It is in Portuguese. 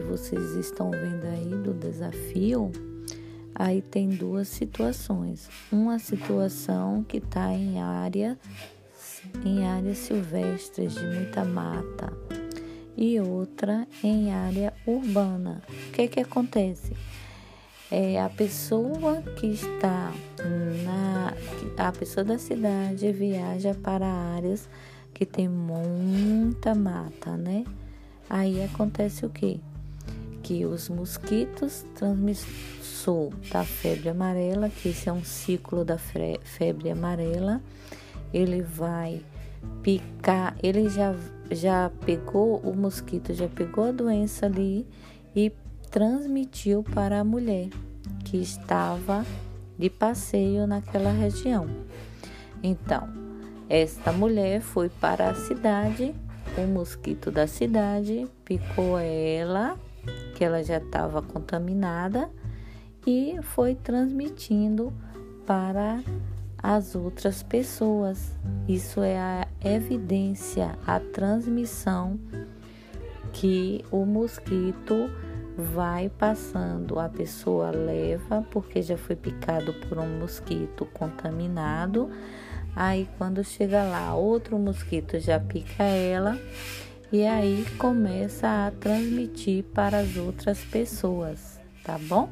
vocês estão vendo aí do desafio, aí tem duas situações. Uma situação que está em área em áreas silvestres de muita mata e outra em área urbana. O que que acontece? É a pessoa que está na a pessoa da cidade viaja para áreas que tem muita mata, né? Aí acontece o quê? Que os mosquitos transmissor da febre amarela, que esse é um ciclo da febre amarela, ele vai picar, ele já, já pegou o mosquito, já pegou a doença ali e transmitiu para a mulher que estava de passeio naquela região. Então, esta mulher foi para a cidade, o mosquito da cidade picou ela, que ela já estava contaminada, e foi transmitindo para as outras pessoas. Isso é a evidência, a transmissão que o mosquito vai passando. A pessoa leva porque já foi picado por um mosquito contaminado. Aí quando chega lá, outro mosquito já pica ela e aí começa a transmitir para as outras pessoas, tá bom?